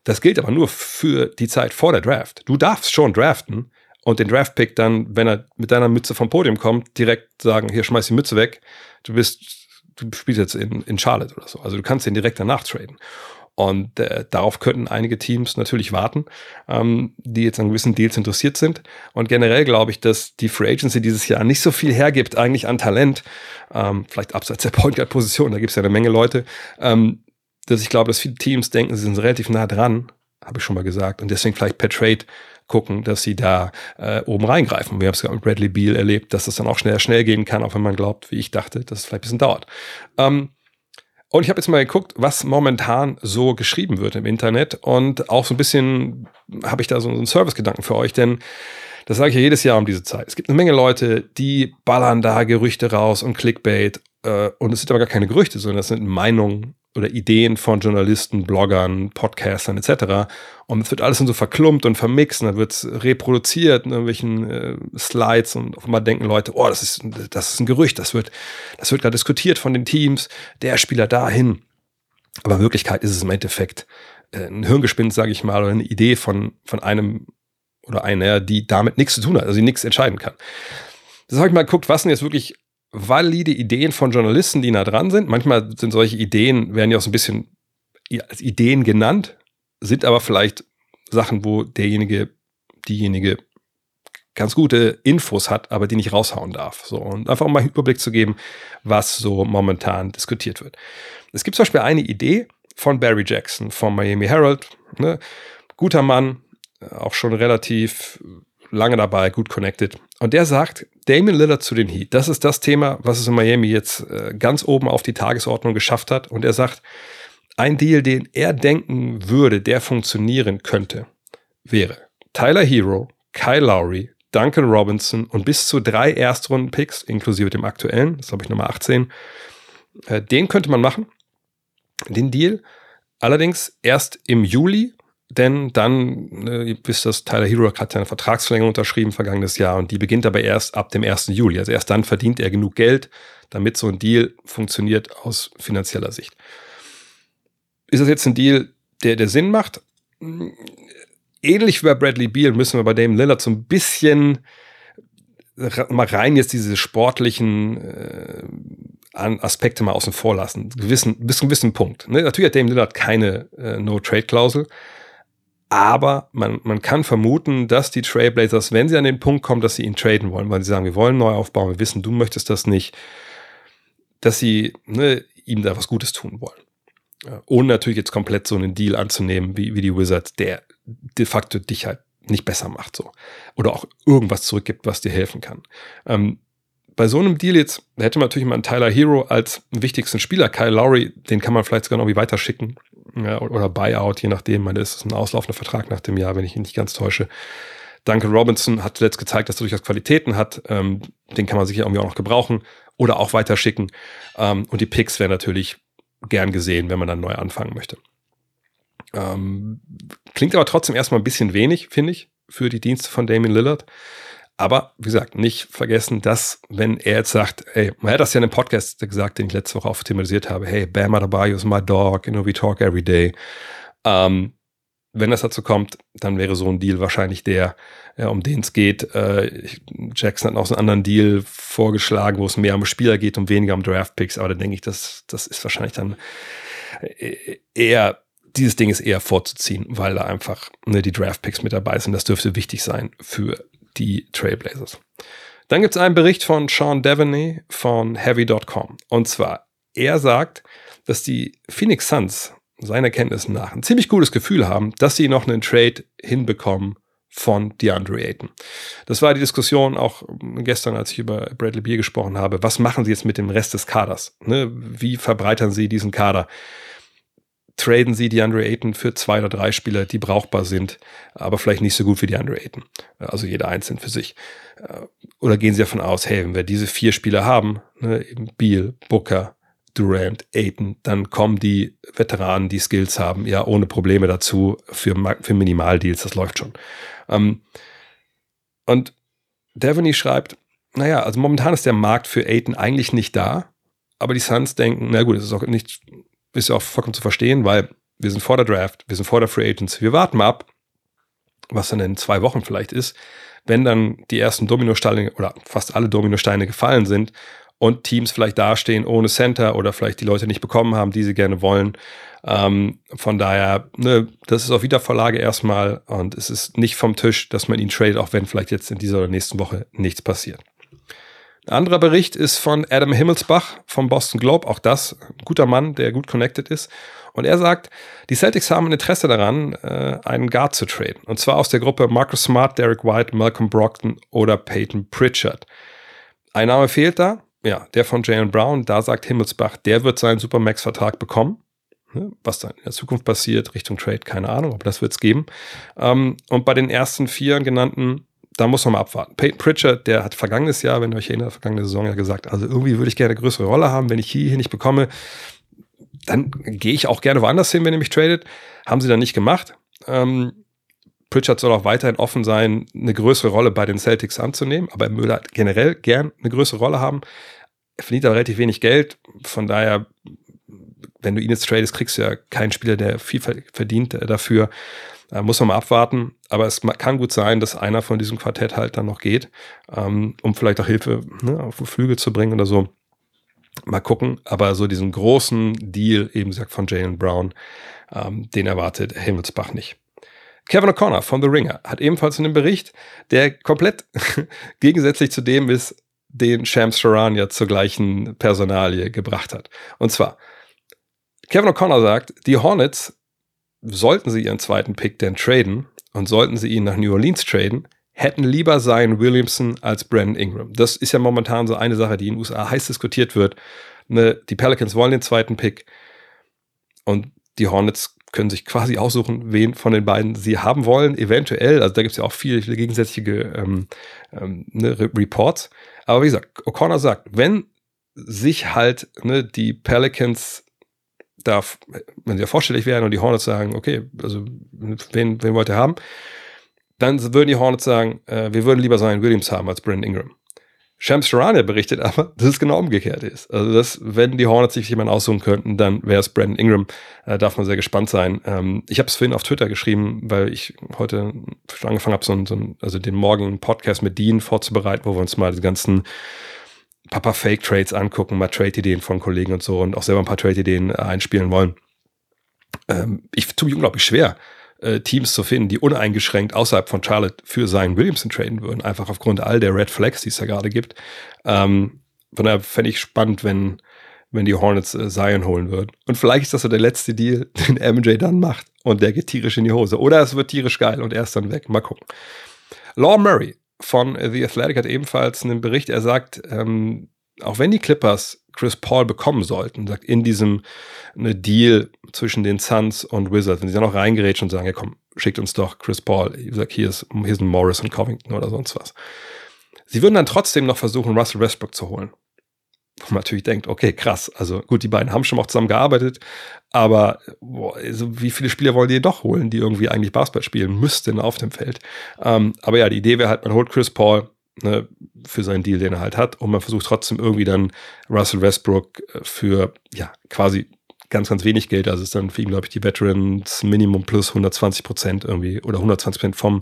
Das gilt aber nur für die Zeit vor der Draft. Du darfst schon draften und den Draft-Pick dann, wenn er mit deiner Mütze vom Podium kommt, direkt sagen, hier schmeiß die Mütze weg, du bist, du spielst jetzt in, in Charlotte oder so. Also du kannst den direkt danach traden. Und äh, darauf könnten einige Teams natürlich warten, ähm, die jetzt an gewissen Deals interessiert sind. Und generell glaube ich, dass die Free Agency dieses Jahr nicht so viel hergibt eigentlich an Talent, ähm, vielleicht abseits der Point Guard Position, da gibt es ja eine Menge Leute, ähm, dass ich glaube, dass viele Teams denken, sie sind relativ nah dran, habe ich schon mal gesagt, und deswegen vielleicht per Trade gucken, dass sie da äh, oben reingreifen. Wir haben es gerade mit Bradley Beal erlebt, dass das dann auch schnell, schnell gehen kann, auch wenn man glaubt, wie ich dachte, dass es vielleicht ein bisschen dauert. Ähm, und ich habe jetzt mal geguckt, was momentan so geschrieben wird im Internet und auch so ein bisschen habe ich da so einen Servicegedanken für euch, denn das sage ich ja jedes Jahr um diese Zeit. Es gibt eine Menge Leute, die ballern da Gerüchte raus und Clickbait äh, und es sind aber gar keine Gerüchte, sondern das sind Meinungen oder Ideen von Journalisten, Bloggern, Podcastern etc. Und es wird alles dann so verklumpt und vermixt und dann wird es reproduziert in irgendwelchen äh, Slides und auf einmal denken Leute, oh, das ist, das ist ein Gerücht, das wird, das wird gerade diskutiert von den Teams, der Spieler dahin. Aber in Wirklichkeit ist es im Endeffekt äh, ein Hirngespinst, sage ich mal, oder eine Idee von, von einem oder einer, die damit nichts zu tun hat, also die nichts entscheiden kann. Das habe ich mal geguckt, was denn jetzt wirklich valide Ideen von Journalisten, die nah dran sind. Manchmal sind solche Ideen, werden ja auch so ein bisschen als Ideen genannt, sind aber vielleicht Sachen, wo derjenige, diejenige ganz gute Infos hat, aber die nicht raushauen darf. So, und einfach um mal einen Überblick zu geben, was so momentan diskutiert wird. Es gibt zum Beispiel eine Idee von Barry Jackson vom Miami Herald. Ne? Guter Mann, auch schon relativ lange dabei, gut connected. Und der sagt, Damien Lillard zu den Heat, das ist das Thema, was es in Miami jetzt äh, ganz oben auf die Tagesordnung geschafft hat. Und er sagt, ein Deal, den er denken würde, der funktionieren könnte, wäre Tyler Hero, Kyle Lowry, Duncan Robinson und bis zu drei Erstrunden-Picks, inklusive dem aktuellen, das habe ich Nummer 18. Äh, den könnte man machen, den Deal. Allerdings erst im Juli denn dann, äh, bis das Tyler Hero hat seine Vertragsverlängerung unterschrieben vergangenes Jahr und die beginnt aber erst ab dem 1. Juli. Also erst dann verdient er genug Geld, damit so ein Deal funktioniert aus finanzieller Sicht. Ist das jetzt ein Deal, der, der Sinn macht? Ähnlich wie bei Bradley Beal müssen wir bei Damon Lillard so ein bisschen mal rein jetzt diese sportlichen äh, Aspekte mal außen vor lassen. Gewissen, bis zu einem gewissen Punkt. Ne? Natürlich hat Damon Lillard keine äh, No-Trade-Klausel, aber man, man kann vermuten, dass die Trailblazers, wenn sie an den Punkt kommen, dass sie ihn traden wollen, weil sie sagen, wir wollen neu aufbauen, wir wissen, du möchtest das nicht, dass sie ne, ihm da was Gutes tun wollen. Ohne natürlich jetzt komplett so einen Deal anzunehmen, wie, wie die Wizards, der de facto dich halt nicht besser macht, so. Oder auch irgendwas zurückgibt, was dir helfen kann. Ähm, bei so einem Deal jetzt hätte man natürlich mal einen Tyler Hero als wichtigsten Spieler. Kyle Lowry, den kann man vielleicht sogar noch wie weiterschicken. Ja, oder Buyout, je nachdem. Man ist ein auslaufender Vertrag nach dem Jahr, wenn ich ihn nicht ganz täusche. Duncan Robinson hat zuletzt gezeigt, dass er durchaus Qualitäten hat. Ähm, den kann man sicher irgendwie auch noch gebrauchen oder auch weiterschicken. Ähm, und die Picks wären natürlich gern gesehen, wenn man dann neu anfangen möchte. Ähm, klingt aber trotzdem erstmal ein bisschen wenig, finde ich, für die Dienste von Damien Lillard. Aber wie gesagt, nicht vergessen, dass, wenn er jetzt sagt, ey, man hat das ja in einem Podcast gesagt, den ich letzte Woche auch thematisiert habe, hey, Bam Adebayo is my dog, you know, we talk every day. Ähm, wenn das dazu kommt, dann wäre so ein Deal wahrscheinlich der, ja, um den es geht. Äh, Jackson hat noch so einen anderen Deal vorgeschlagen, wo es mehr um Spieler geht und weniger um Draftpicks, aber da denke ich, das, das ist wahrscheinlich dann äh, eher dieses Ding ist eher vorzuziehen, weil da einfach ne, die Draftpicks mit dabei sind. Das dürfte wichtig sein für die Trailblazers. Dann gibt es einen Bericht von Sean Devaney von Heavy.com. Und zwar, er sagt, dass die Phoenix Suns seiner Kenntnis nach ein ziemlich gutes Gefühl haben, dass sie noch einen Trade hinbekommen von DeAndre Ayton. Das war die Diskussion auch gestern, als ich über Bradley Beer gesprochen habe. Was machen sie jetzt mit dem Rest des Kaders? Ne? Wie verbreitern sie diesen Kader? Traden sie die Andre Ayton für zwei oder drei Spieler, die brauchbar sind, aber vielleicht nicht so gut wie die Andre Ayton. Also jeder einzeln für sich. Äh, oder gehen sie davon aus, hey, wenn wir diese vier Spieler haben, ne, eben Beal, Booker, Durant, Ayton, dann kommen die Veteranen, die Skills haben, ja ohne Probleme dazu für, für Minimaldeals, das läuft schon. Ähm, und Devaney schreibt, naja, also momentan ist der Markt für Ayton eigentlich nicht da, aber die Suns denken, na gut, das ist auch nicht, ist ja auch vollkommen zu verstehen, weil wir sind vor der Draft, wir sind vor der Free Agents, wir warten mal ab, was dann in zwei Wochen vielleicht ist, wenn dann die ersten Dominosteine oder fast alle Dominosteine gefallen sind und Teams vielleicht dastehen ohne Center oder vielleicht die Leute nicht bekommen haben, die sie gerne wollen. Ähm, von daher, ne, das ist auf Wiedervorlage erstmal und es ist nicht vom Tisch, dass man ihn tradet, auch wenn vielleicht jetzt in dieser oder nächsten Woche nichts passiert. Ein anderer Bericht ist von Adam Himmelsbach vom Boston Globe, auch das ein guter Mann, der gut connected ist. Und er sagt, die Celtics haben ein Interesse daran, äh, einen Guard zu traden. Und zwar aus der Gruppe Marcus Smart, Derek White, Malcolm Brockton oder Peyton Pritchard. Ein Name fehlt da, ja, der von Jalen Brown. Da sagt Himmelsbach, der wird seinen Supermax-Vertrag bekommen. Ne, was dann in der Zukunft passiert, Richtung Trade, keine Ahnung, aber das wird es geben. Ähm, und bei den ersten vier genannten da muss man mal abwarten. Peyton Pritchard, der hat vergangenes Jahr, wenn ihr euch erinnert, vergangene Saison ja gesagt, also irgendwie würde ich gerne eine größere Rolle haben, wenn ich hier, hier nicht bekomme, dann gehe ich auch gerne woanders hin, wenn ihr mich tradet. Haben sie dann nicht gemacht. Ähm, Pritchard soll auch weiterhin offen sein, eine größere Rolle bei den Celtics anzunehmen, aber er würde generell gern eine größere Rolle haben. Er verdient aber relativ wenig Geld, von daher, wenn du ihn jetzt tradest, kriegst du ja keinen Spieler, der viel verdient dafür. Da muss man mal abwarten. Aber es kann gut sein, dass einer von diesem Quartett halt dann noch geht, ähm, um vielleicht auch Hilfe ne, auf den Flügel zu bringen oder so. Mal gucken. Aber so diesen großen Deal, eben gesagt von Jalen Brown, ähm, den erwartet Himmelsbach nicht. Kevin O'Connor von The Ringer hat ebenfalls einen Bericht, der komplett gegensätzlich zu dem ist, den Shams ja zur gleichen Personalie gebracht hat. Und zwar, Kevin O'Connor sagt, die Hornets sollten sie ihren zweiten Pick denn traden und sollten sie ihn nach New Orleans traden, hätten lieber Zion Williamson als Brandon Ingram. Das ist ja momentan so eine Sache, die in den USA heiß diskutiert wird. Ne, die Pelicans wollen den zweiten Pick und die Hornets können sich quasi aussuchen, wen von den beiden sie haben wollen. Eventuell, also da gibt es ja auch viele, viele gegensätzliche ähm, ähm, ne, Reports. Aber wie gesagt, O'Connor sagt, wenn sich halt ne, die Pelicans da, wenn sie ja vorstellig wären und die Hornets sagen, okay, also wen, wen wollt ihr haben? Dann würden die Hornets sagen, äh, wir würden lieber seinen Williams haben als Brandon Ingram. Shams Charania berichtet aber, dass es genau umgekehrt ist. Also, dass, wenn die Hornets sich jemanden aussuchen könnten, dann wäre es Brandon Ingram. Äh, darf man sehr gespannt sein. Ähm, ich habe es vorhin auf Twitter geschrieben, weil ich heute schon angefangen habe, so, so also den morgigen Podcast mit Dean vorzubereiten, wo wir uns mal die ganzen ein paar Fake-Trades angucken, mal Trade-Ideen von Kollegen und so und auch selber ein paar Trade-Ideen äh, einspielen wollen. Ähm, ich tue mich unglaublich schwer, äh, Teams zu finden, die uneingeschränkt außerhalb von Charlotte für Zion Williamson traden würden, einfach aufgrund all der Red Flags, die es da gerade gibt. Ähm, von daher fände ich spannend, wenn, wenn die Hornets äh, Zion holen würden. Und vielleicht ist das so der letzte Deal, den MJ dann macht und der geht tierisch in die Hose. Oder es wird tierisch geil und er ist dann weg. Mal gucken. Law Murray von The Athletic hat ebenfalls einen Bericht. Er sagt, ähm, auch wenn die Clippers Chris Paul bekommen sollten, sagt in diesem eine Deal zwischen den Suns und Wizards, wenn sie dann noch reingerätschen und sagen, ja komm, schickt uns doch Chris Paul, ich sag, hier ist, hier ist ein Morris und Covington oder sonst was. Sie würden dann trotzdem noch versuchen, Russell Westbrook zu holen wo man natürlich denkt, okay, krass, also gut, die beiden haben schon mal zusammen gearbeitet, aber boah, also wie viele Spieler wollen die doch holen, die irgendwie eigentlich Basketball spielen müssten auf dem Feld? Ähm, aber ja, die Idee wäre halt, man holt Chris Paul ne, für seinen Deal, den er halt hat, und man versucht trotzdem irgendwie dann Russell Westbrook äh, für, ja, quasi ganz, ganz wenig Geld, also ist dann für ihn, glaube ich, die Veterans Minimum plus 120 Prozent irgendwie oder 120 Prozent vom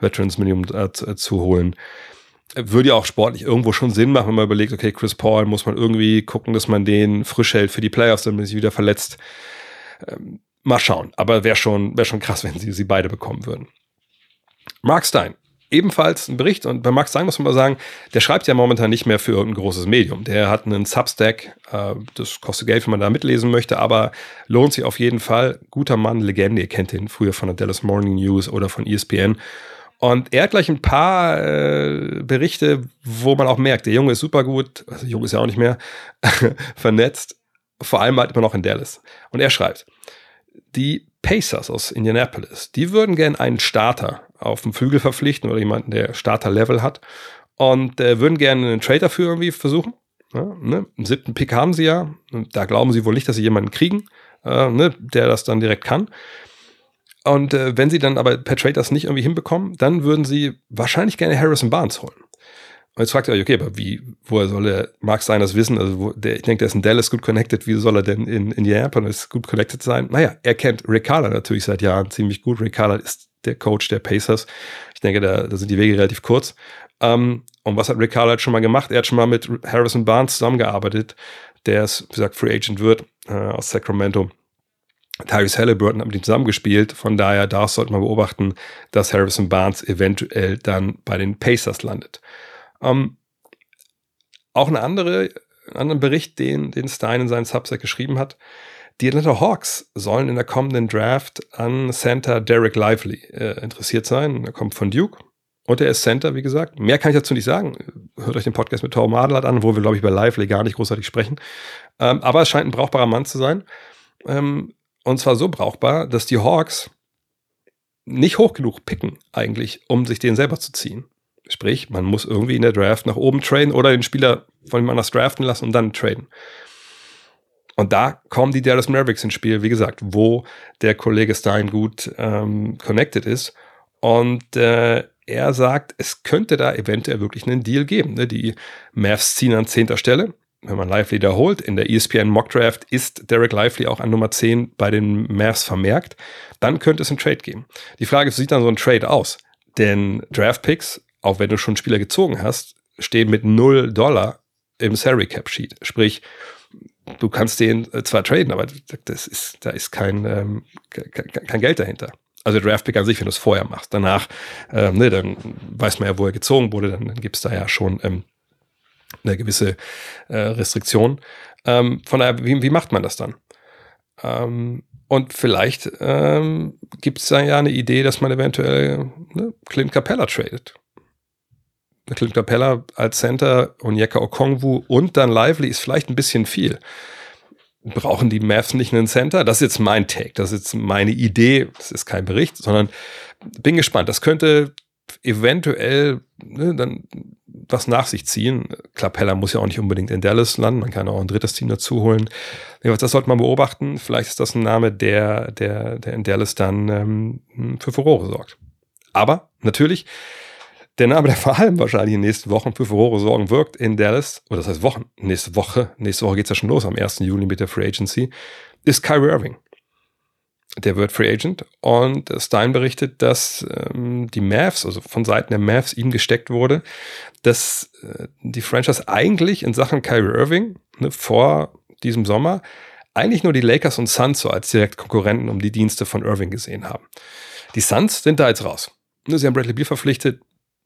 Veterans Minimum äh, zu holen würde ja auch sportlich irgendwo schon Sinn machen, wenn man überlegt, okay, Chris Paul muss man irgendwie gucken, dass man den frisch hält für die Playoffs, damit sich wieder verletzt. Ähm, mal schauen. Aber wäre schon, wäre schon krass, wenn sie sie beide bekommen würden. Mark Stein. Ebenfalls ein Bericht und bei Mark Stein muss man mal sagen, der schreibt ja momentan nicht mehr für irgendein großes Medium. Der hat einen Substack, äh, das kostet Geld, wenn man da mitlesen möchte, aber lohnt sich auf jeden Fall. Guter Mann, Legende, ihr kennt ihn früher von der Dallas Morning News oder von ESPN und er hat gleich ein paar äh, Berichte, wo man auch merkt, der Junge ist super gut, also Junge ist ja auch nicht mehr, vernetzt, vor allem halt immer noch in Dallas. Und er schreibt, die Pacers aus Indianapolis, die würden gern einen Starter auf dem Flügel verpflichten oder jemanden, der Starter-Level hat und äh, würden gerne einen Trade dafür irgendwie versuchen. Ja, ne? Einen siebten Pick haben sie ja. Da glauben sie wohl nicht, dass sie jemanden kriegen, äh, ne? der das dann direkt kann. Und äh, wenn sie dann aber per Trade das nicht irgendwie hinbekommen, dann würden sie wahrscheinlich gerne Harrison Barnes holen. Und jetzt fragt ihr euch, okay, aber wie, woher soll er, mag sein das wissen? Also, wo, der, ich denke, der ist in Dallas gut connected. Wie soll er denn in Indianapolis gut connected sein? Naja, er kennt Rick Carter natürlich seit Jahren ziemlich gut. Rick Carter ist der Coach der Pacers. Ich denke, da, da sind die Wege relativ kurz. Ähm, und was hat Rick Carter schon mal gemacht? Er hat schon mal mit Harrison Barnes zusammengearbeitet, der ist, wie gesagt, Free Agent wird äh, aus Sacramento. Tyrese Halliburton hat mit ihm zusammengespielt. Von daher, da sollte man beobachten, dass Harrison Barnes eventuell dann bei den Pacers landet. Ähm, auch eine andere, einen anderen Bericht, den, den Stein in seinem Subset geschrieben hat. Die Atlanta Hawks sollen in der kommenden Draft an Center Derek Lively äh, interessiert sein. Er kommt von Duke. Und er ist Center, wie gesagt. Mehr kann ich dazu nicht sagen. Hört euch den Podcast mit Tom Adler an, wo wir, glaube ich, bei Lively gar nicht großartig sprechen. Ähm, aber es scheint ein brauchbarer Mann zu sein. Ähm, und zwar so brauchbar, dass die Hawks nicht hoch genug picken, eigentlich, um sich den selber zu ziehen. Sprich, man muss irgendwie in der Draft nach oben traden oder den Spieler von ihm anders draften lassen und dann traden. Und da kommen die Dallas Mavericks ins Spiel, wie gesagt, wo der Kollege Stein gut ähm, connected ist. Und äh, er sagt, es könnte da eventuell wirklich einen Deal geben. Ne? Die Mavs ziehen an zehnter Stelle. Wenn man Lively da holt, in der ESPN Mock Draft ist Derek Lively auch an Nummer 10 bei den Mavs vermerkt. Dann könnte es einen Trade geben. Die Frage ist, wie sieht dann so ein Trade aus? Denn Draft Picks auch wenn du schon Spieler gezogen hast, stehen mit 0 Dollar im Salary Cap Sheet. Sprich, du kannst den äh, zwar traden, aber das ist, da ist kein, ähm, kein Geld dahinter. Also Draftpick an sich, wenn du es vorher machst. Danach, ähm, ne, dann weiß man ja, wo er gezogen wurde, dann, dann gibt es da ja schon ähm, eine gewisse äh, Restriktion. Ähm, von daher, wie, wie macht man das dann? Ähm, und vielleicht ähm, gibt es da ja eine Idee, dass man eventuell ne, Clint Capella tradet. Clint Capella als Center und Yeka Okongwu und dann Lively ist vielleicht ein bisschen viel. Brauchen die Mavs nicht einen Center? Das ist jetzt mein Take, das ist jetzt meine Idee, das ist kein Bericht, sondern bin gespannt. Das könnte eventuell ne, dann was nach sich ziehen. Capella muss ja auch nicht unbedingt in Dallas landen, man kann auch ein drittes Team dazu holen. Das sollte man beobachten. Vielleicht ist das ein Name, der, der, der in Dallas dann ähm, für Furore sorgt. Aber natürlich, der Name, der vor allem wahrscheinlich in den nächsten Wochen für Furore sorgen wirkt in Dallas, oder das heißt Wochen, nächste Woche, nächste Woche geht's ja schon los am 1. Juli mit der Free Agency, ist Kyrie Irving. Der wird Free Agent und Stein berichtet, dass ähm, die Mavs, also von Seiten der Mavs ihm gesteckt wurde, dass äh, die Franchise eigentlich in Sachen Kyrie Irving ne, vor diesem Sommer eigentlich nur die Lakers und Suns so als direkte Konkurrenten um die Dienste von Irving gesehen haben. Die Suns sind da jetzt raus. Ne, sie haben Bradley Beal verpflichtet,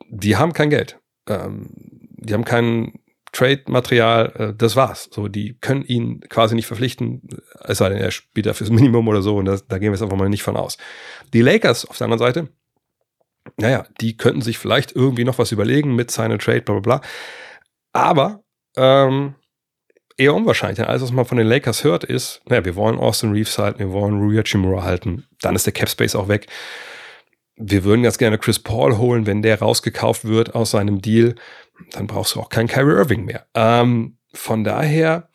die haben kein Geld. Ähm, die haben kein Trade-Material, äh, das war's. So, die können ihn quasi nicht verpflichten, es sei denn, er spielt dafür das Minimum oder so, und das, da gehen wir jetzt einfach mal nicht von aus. Die Lakers auf der anderen Seite, naja, die könnten sich vielleicht irgendwie noch was überlegen mit seiner Trade, bla bla bla. Aber ähm, eher unwahrscheinlich. Denn alles, was man von den Lakers hört, ist, naja, wir wollen Austin Reeves halten, wir wollen Rui Hachimura halten, dann ist der Cap Space auch weg wir würden ganz gerne Chris Paul holen, wenn der rausgekauft wird aus seinem Deal, dann brauchst du auch keinen Kyrie Irving mehr. Ähm, von daher,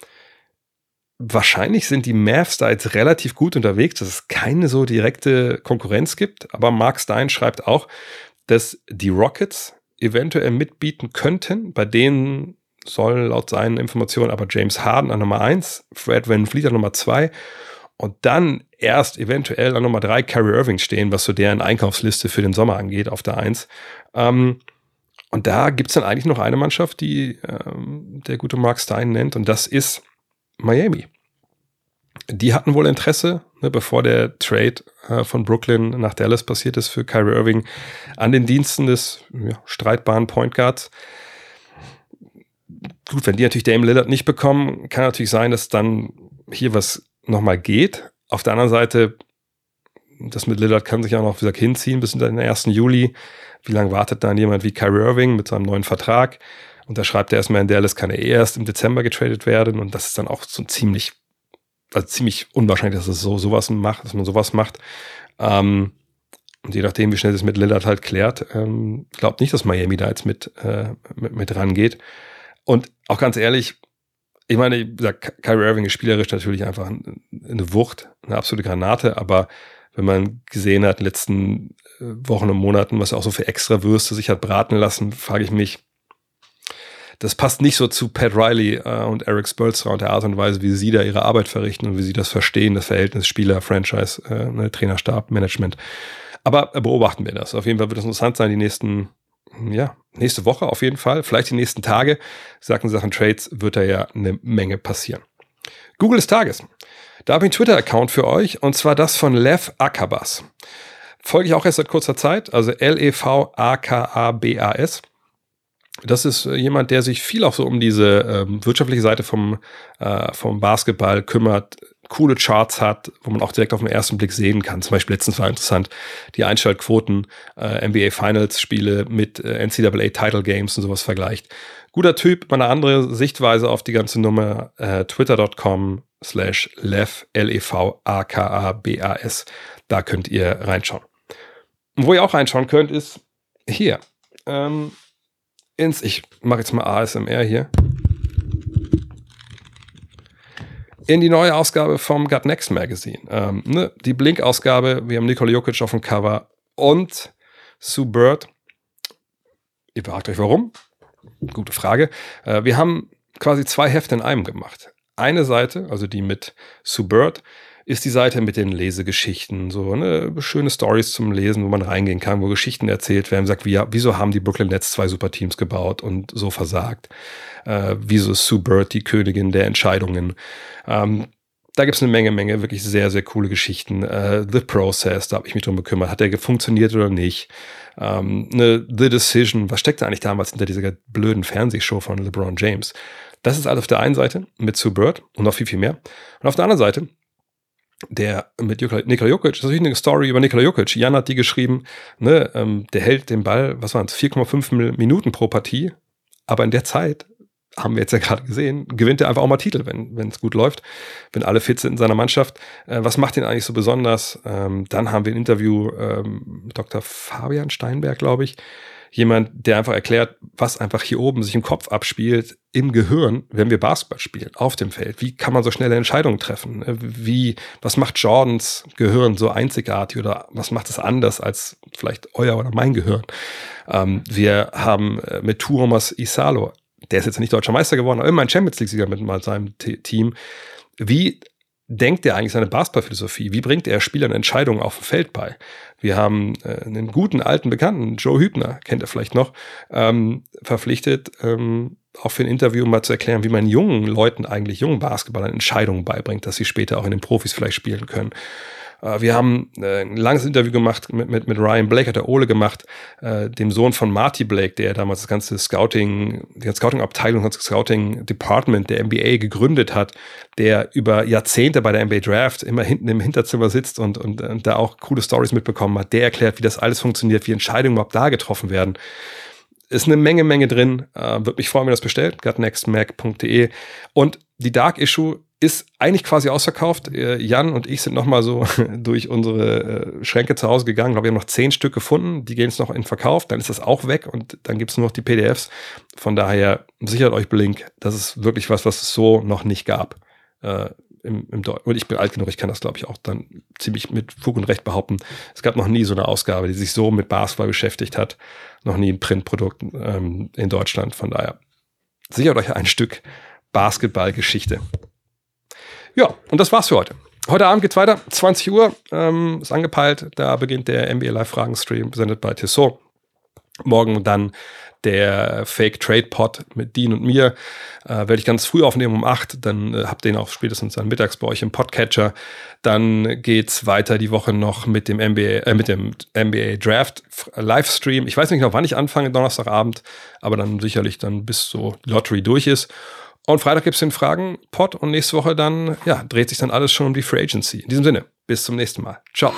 wahrscheinlich sind die Mavs da jetzt relativ gut unterwegs, dass es keine so direkte Konkurrenz gibt. Aber Mark Stein schreibt auch, dass die Rockets eventuell mitbieten könnten. Bei denen soll laut seinen Informationen aber James Harden an Nummer eins, Fred Van Vliet an Nummer zwei und dann erst eventuell an Nummer drei Kyrie Irving stehen, was so deren Einkaufsliste für den Sommer angeht, auf der eins. Ähm, und da gibt's dann eigentlich noch eine Mannschaft, die ähm, der gute Mark Stein nennt, und das ist Miami. Die hatten wohl Interesse, ne, bevor der Trade äh, von Brooklyn nach Dallas passiert ist für Kyrie Irving, an den Diensten des ja, streitbaren Point Guards. Gut, wenn die natürlich Dame Lillard nicht bekommen, kann natürlich sein, dass dann hier was nochmal geht. Auf der anderen Seite, das mit Lillard kann sich auch noch, wie gesagt, hinziehen bis in den 1. Juli. Wie lange wartet dann jemand wie Kyrie Irving mit seinem neuen Vertrag? Und da schreibt er erstmal in Dallas, kann er erst im Dezember getradet werden. Und das ist dann auch so ziemlich also ziemlich unwahrscheinlich, dass es so sowas macht, dass man sowas macht. Ähm, und je nachdem, wie schnell es mit Lillard halt klärt, ähm, glaubt nicht, dass Miami da jetzt mit, äh, mit, mit rangeht. Und auch ganz ehrlich, ich meine, ich sag, Kyrie Irving ist spielerisch natürlich einfach eine Wucht, eine absolute Granate, aber wenn man gesehen hat in den letzten äh, Wochen und Monaten, was er auch so für extra Würste sich hat braten lassen, frage ich mich, das passt nicht so zu Pat Riley äh, und Eric Spolstra und der Art und Weise, wie sie da ihre Arbeit verrichten und wie sie das verstehen, das Verhältnis Spieler, Franchise, äh, ne, Trainerstab, Management. Aber äh, beobachten wir das. Auf jeden Fall wird es interessant sein, die nächsten, ja, nächste Woche auf jeden Fall, vielleicht die nächsten Tage. Sagten Sachen Trades wird da ja eine Menge passieren. Google des Tages. Da habe ich einen Twitter-Account für euch und zwar das von Lev Akabas. Folge ich auch erst seit kurzer Zeit, also L-E-V-A-K-A-B-A-S. Das ist äh, jemand, der sich viel auch so um diese ähm, wirtschaftliche Seite vom, äh, vom Basketball kümmert, coole Charts hat, wo man auch direkt auf den ersten Blick sehen kann. Zum Beispiel letztens war interessant, die Einschaltquoten, äh, NBA Finals Spiele mit äh, NCAA Title Games und sowas vergleicht. Guter Typ, mal eine andere Sichtweise auf die ganze Nummer, äh, twitter.com slash lev, L-E-V-A-K-A-B-A-S. Da könnt ihr reinschauen. Und wo ihr auch reinschauen könnt, ist hier. Ähm, ins, ich mache jetzt mal ASMR hier. In die neue Ausgabe vom Gut Next Magazine. Ähm, ne, die Blink-Ausgabe, wir haben Nikola Jokic auf dem Cover und Sue Bird. Ihr fragt euch warum? Gute Frage. Äh, wir haben quasi zwei Hefte in einem gemacht. Eine Seite, also die mit Sue Bird, ist die Seite mit den Lesegeschichten, so ne, schöne Stories zum Lesen, wo man reingehen kann, wo Geschichten erzählt werden, sagt, wie, wieso haben die Brooklyn Nets zwei Superteams gebaut und so versagt? Äh, wieso ist Sue Bird die Königin der Entscheidungen? Ähm, da gibt es eine Menge, Menge wirklich sehr, sehr coole Geschichten. Äh, The Process, da habe ich mich drum gekümmert. Hat der funktioniert oder nicht? Ähm, ne, The Decision, was steckt da eigentlich damals hinter dieser blöden Fernsehshow von LeBron James? Das ist alles auf der einen Seite mit Sue Bird und noch viel, viel mehr. Und auf der anderen Seite der mit Nikola Jokic, das ist natürlich eine Story über Nikola Jokic. Jan hat die geschrieben, ne, ähm, der hält den Ball, was waren es, 4,5 Minuten pro Partie. Aber in der Zeit, haben wir jetzt ja gerade gesehen, gewinnt er einfach auch mal Titel, wenn es gut läuft, wenn alle fit sind in seiner Mannschaft. Äh, was macht ihn eigentlich so besonders? Ähm, dann haben wir ein Interview ähm, Dr. Fabian Steinberg, glaube ich, jemand, der einfach erklärt, was einfach hier oben sich im Kopf abspielt, im Gehirn, wenn wir Basketball spielen, auf dem Feld. Wie kann man so schnelle Entscheidungen treffen? Wie, was macht Jordans Gehirn so einzigartig oder was macht es anders als vielleicht euer oder mein Gehirn? Ähm, wir haben äh, mit Tuomas Isalo, der ist jetzt nicht deutscher Meister geworden, aber immer ein Champions League-Sieger mit seinem Team. Wie denkt er eigentlich seine Basketballphilosophie? Wie bringt er Spielern Entscheidungen auf dem Feld bei? Wir haben äh, einen guten alten Bekannten, Joe Hübner, kennt er vielleicht noch, ähm, verpflichtet, ähm, auch für ein Interview mal zu erklären, wie man jungen Leuten eigentlich, jungen Basketballern Entscheidungen beibringt, dass sie später auch in den Profis vielleicht spielen können. Äh, wir haben äh, ein langes Interview gemacht mit, mit, mit Ryan Blake, hat der Ole gemacht, äh, dem Sohn von Marty Blake, der damals das ganze Scouting, die ganze Scouting-Abteilung, das Scouting-Department der NBA gegründet hat, der über Jahrzehnte bei der NBA Draft immer hinten im Hinterzimmer sitzt und, und, und da auch coole Stories mitbekommen hat. Der erklärt, wie das alles funktioniert, wie Entscheidungen überhaupt da getroffen werden ist eine Menge, Menge drin. Würde mich freuen, wenn ihr das bestellt. gutnextmac.de. Und die Dark Issue ist eigentlich quasi ausverkauft. Äh, Jan und ich sind nochmal so durch unsere äh, Schränke zu Hause gegangen. Ich glaube, wir haben noch zehn Stück gefunden. Die gehen jetzt noch in Verkauf. Dann ist das auch weg und dann gibt es nur noch die PDFs. Von daher sichert euch Blink. Das ist wirklich was, was es so noch nicht gab. Äh, im, im und ich bin alt genug, ich kann das, glaube ich, auch dann ziemlich mit Fug und Recht behaupten. Es gab noch nie so eine Ausgabe, die sich so mit Basketball beschäftigt hat. Noch nie ein Printprodukt ähm, in Deutschland. Von daher sichert euch ein Stück Basketballgeschichte. Ja, und das war's für heute. Heute Abend geht's weiter, 20 Uhr ähm, ist angepeilt. Da beginnt der NBA Live Fragen Stream, präsentiert bei Tissot. Morgen dann der Fake Trade Pod mit Dean und mir. Äh, werde ich ganz früh aufnehmen um 8. Dann äh, habt ihr ihn auch spätestens dann mittags bei euch im Podcatcher. Dann geht's weiter die Woche noch mit dem NBA, äh, mit dem NBA Draft Livestream. Ich weiß nicht noch, wann ich anfange, Donnerstagabend, aber dann sicherlich dann bis so Lottery durch ist. Und Freitag gibt es den Fragen-Pod und nächste Woche dann, ja, dreht sich dann alles schon um die Free Agency. In diesem Sinne, bis zum nächsten Mal. Ciao.